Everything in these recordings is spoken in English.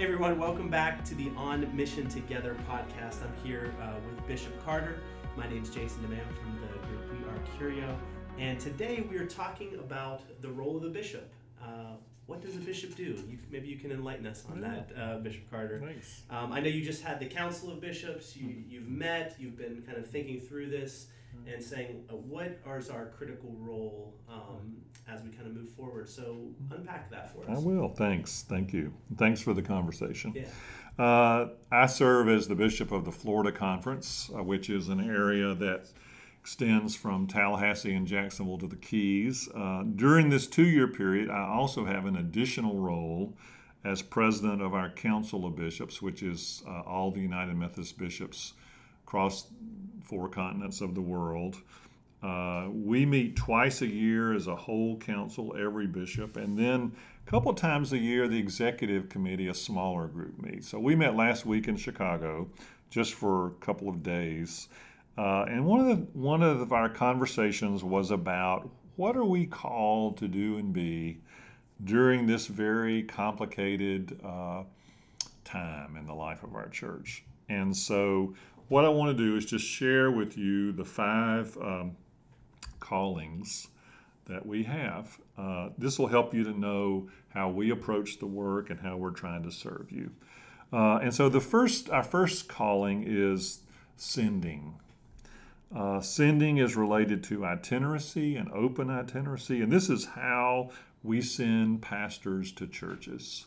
Hey everyone, welcome back to the On Mission Together podcast. I'm here uh, with Bishop Carter. My name is Jason DeMeo from the group We Are Curio. And today we are talking about the role of the bishop. Uh, what does a bishop do? You, maybe you can enlighten us on Yeah. that, uh, Bishop Carter. Thanks. Um, I know you just had the Council of Bishops. You, you've met. You've been kind of thinking through this and saying uh, what is our critical role um, as we kind of move forward. So unpack that for us. I will. Thanks. Thank you. Thanks for the conversation. Yeah. Uh, I serve as the bishop of the Florida Conference, uh, which is an area that extends from Tallahassee and Jacksonville to the Keys. Uh, during this two year period, I also have an additional role as president of our Council of Bishops, which is uh, all the United Methodist bishops across four continents of the world. Uh, we meet twice a year as a whole council, every bishop, and then a couple times a year the executive committee, a smaller group, meets. So we met last week in Chicago, just for a couple of days, uh, and one of the one of our conversations was about what are we called to do and be during this very complicated uh, time in the life of our church. And so, what I want to do is just share with you the five um, callings that we have. Uh, this will help you to know how we approach the work and how we're trying to serve you. Uh, and so, the first, our first calling is sending. Uh, sending is related to itinerancy and open itinerancy, and this is how we send pastors to churches.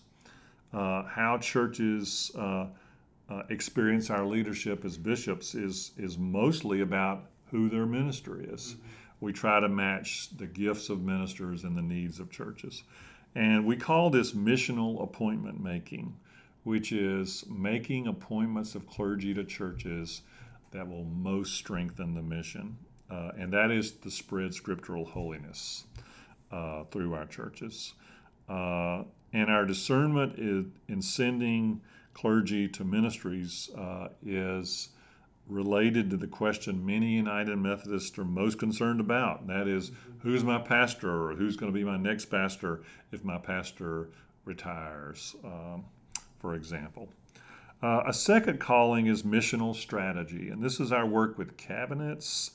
Uh, how churches uh, experience our leadership as bishops is is mostly about who their minister is. We try to match the gifts of ministers and the needs of churches, and we call this missional appointment making, which is making appointments of clergy to churches that will most strengthen the mission, uh, and that is to spread scriptural holiness uh, through our churches. Uh, and our discernment is, in sending clergy to ministries uh, is related to the question many United Methodists are most concerned about. and That is, who's my pastor or who's going to be my next pastor if my pastor retires, um, for example. Uh, a second calling is missional strategy, and this is our work with cabinets,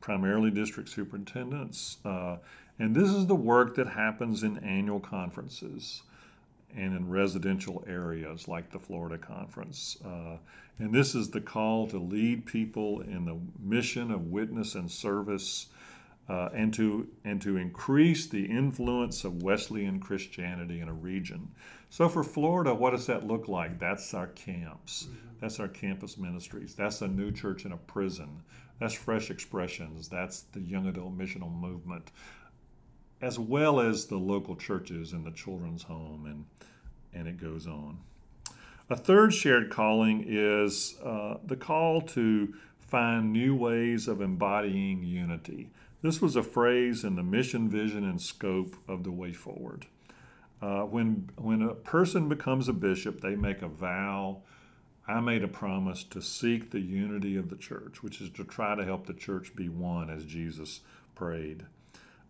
primarily district superintendents. Uh, and this is the work that happens in annual conferences and in residential areas like the Florida Conference. Uh, and this is the call to lead people in the mission of witness and service. Uh, and to and to increase the influence of Wesleyan Christianity in a region. So for Florida, what does that look like? That's our camps. That's our campus ministries. That's a new church in a prison. That's fresh expressions. That's the young adult missional movement, as well as the local churches and the children's home, and and it goes on. A third shared calling is uh, the call to find new ways of embodying unity. This was a phrase in the mission, vision, and scope of the Way Forward. Uh, when, when a person becomes a bishop, they make a vow. I made a promise to seek the unity of the church, which is to try to help the church be one as Jesus prayed.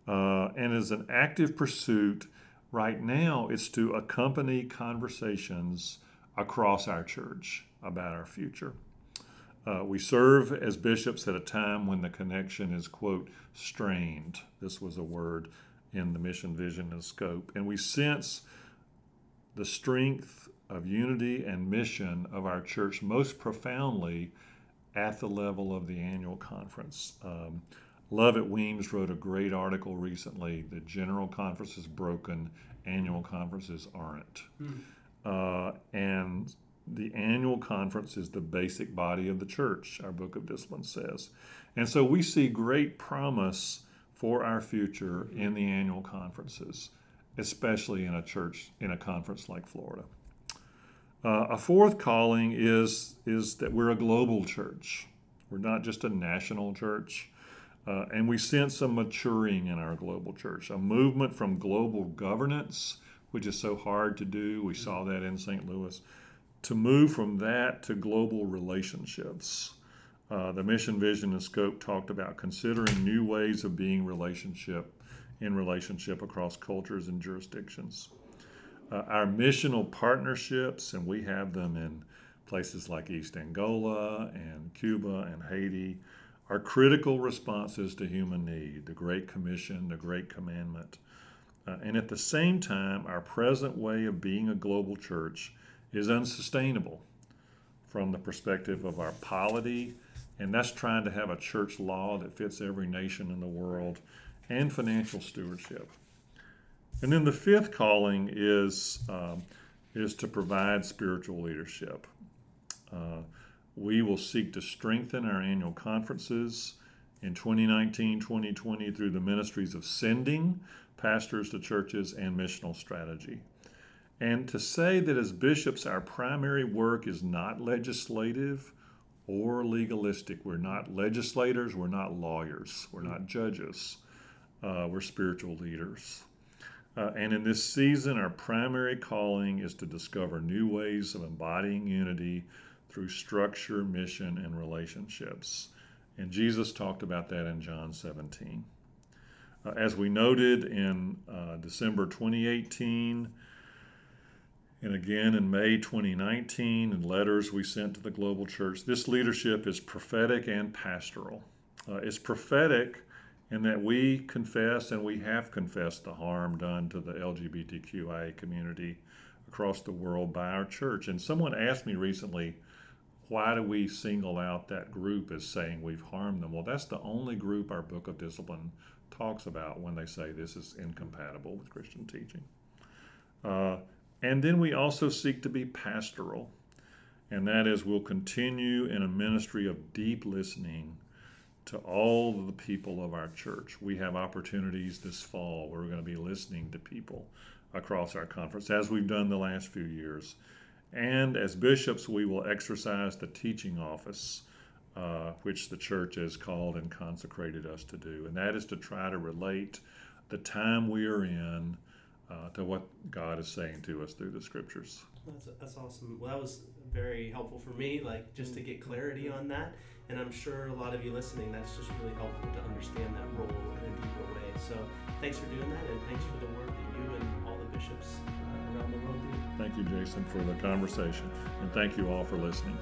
Uh, and as an active pursuit, right now, it's to accompany conversations across our church about our future. Uh, we serve as bishops at a time when the connection is, quote, strained. This was a word in the mission, vision, and scope. And we sense the strength of unity and mission of our church most profoundly at the level of the annual conference. Um, Lovett Weems wrote a great article recently. The general conference is broken, annual conferences aren't. Uh, and the annual conference is the basic body of the church, our book of discipline says. And so we see great promise for our future in the annual conferences, especially in a church, in a conference like Florida. Uh, a fourth calling is, is that we're a global church. We're not just a national church. Uh, and we sense a maturing in our global church, a movement from global governance, which is so hard to do. We saw that in St. Louis to move from that to global relationships. Uh, the mission, vision, and scope talked about considering new ways of being relationship in relationship across cultures and jurisdictions. Uh, our missional partnerships, and we have them in places like East Angola and Cuba and Haiti, are critical responses to human need, the Great Commission, the Great Commandment. Uh, and at the same time, our present way of being a global church is unsustainable from the perspective of our polity, and that's trying to have a church law that fits every nation in the world, and financial stewardship. And then the fifth calling is, um, is to provide spiritual leadership. Uh, we will seek to strengthen our annual conferences in 2019 2020 through the ministries of sending pastors to churches and missional strategy. And to say that as bishops, our primary work is not legislative or legalistic. We're not legislators, we're not lawyers, we're not judges, uh, we're spiritual leaders. Uh, and in this season, our primary calling is to discover new ways of embodying unity through structure, mission, and relationships. And Jesus talked about that in John 17. Uh, as we noted in uh, December 2018, and again in May 2019, in letters we sent to the global church, this leadership is prophetic and pastoral. Uh, it's prophetic in that we confess and we have confessed the harm done to the LGBTQIA community across the world by our church. And someone asked me recently, why do we single out that group as saying we've harmed them? Well, that's the only group our book of discipline talks about when they say this is incompatible with Christian teaching. Uh, and then we also seek to be pastoral, and that is we'll continue in a ministry of deep listening to all the people of our church. We have opportunities this fall where we're going to be listening to people across our conference, as we've done the last few years. And as bishops, we will exercise the teaching office, uh, which the church has called and consecrated us to do. And that is to try to relate the time we are in uh, to what God is saying to us through the scriptures. That's, that's awesome. Well, that was very helpful for me, like just to get clarity on that. And I'm sure a lot of you listening, that's just really helpful to understand that role in a deeper way. So thanks for doing that, and thanks for the work that you and all the bishops around the do. Thank you, Jason, for the conversation, and thank you all for listening.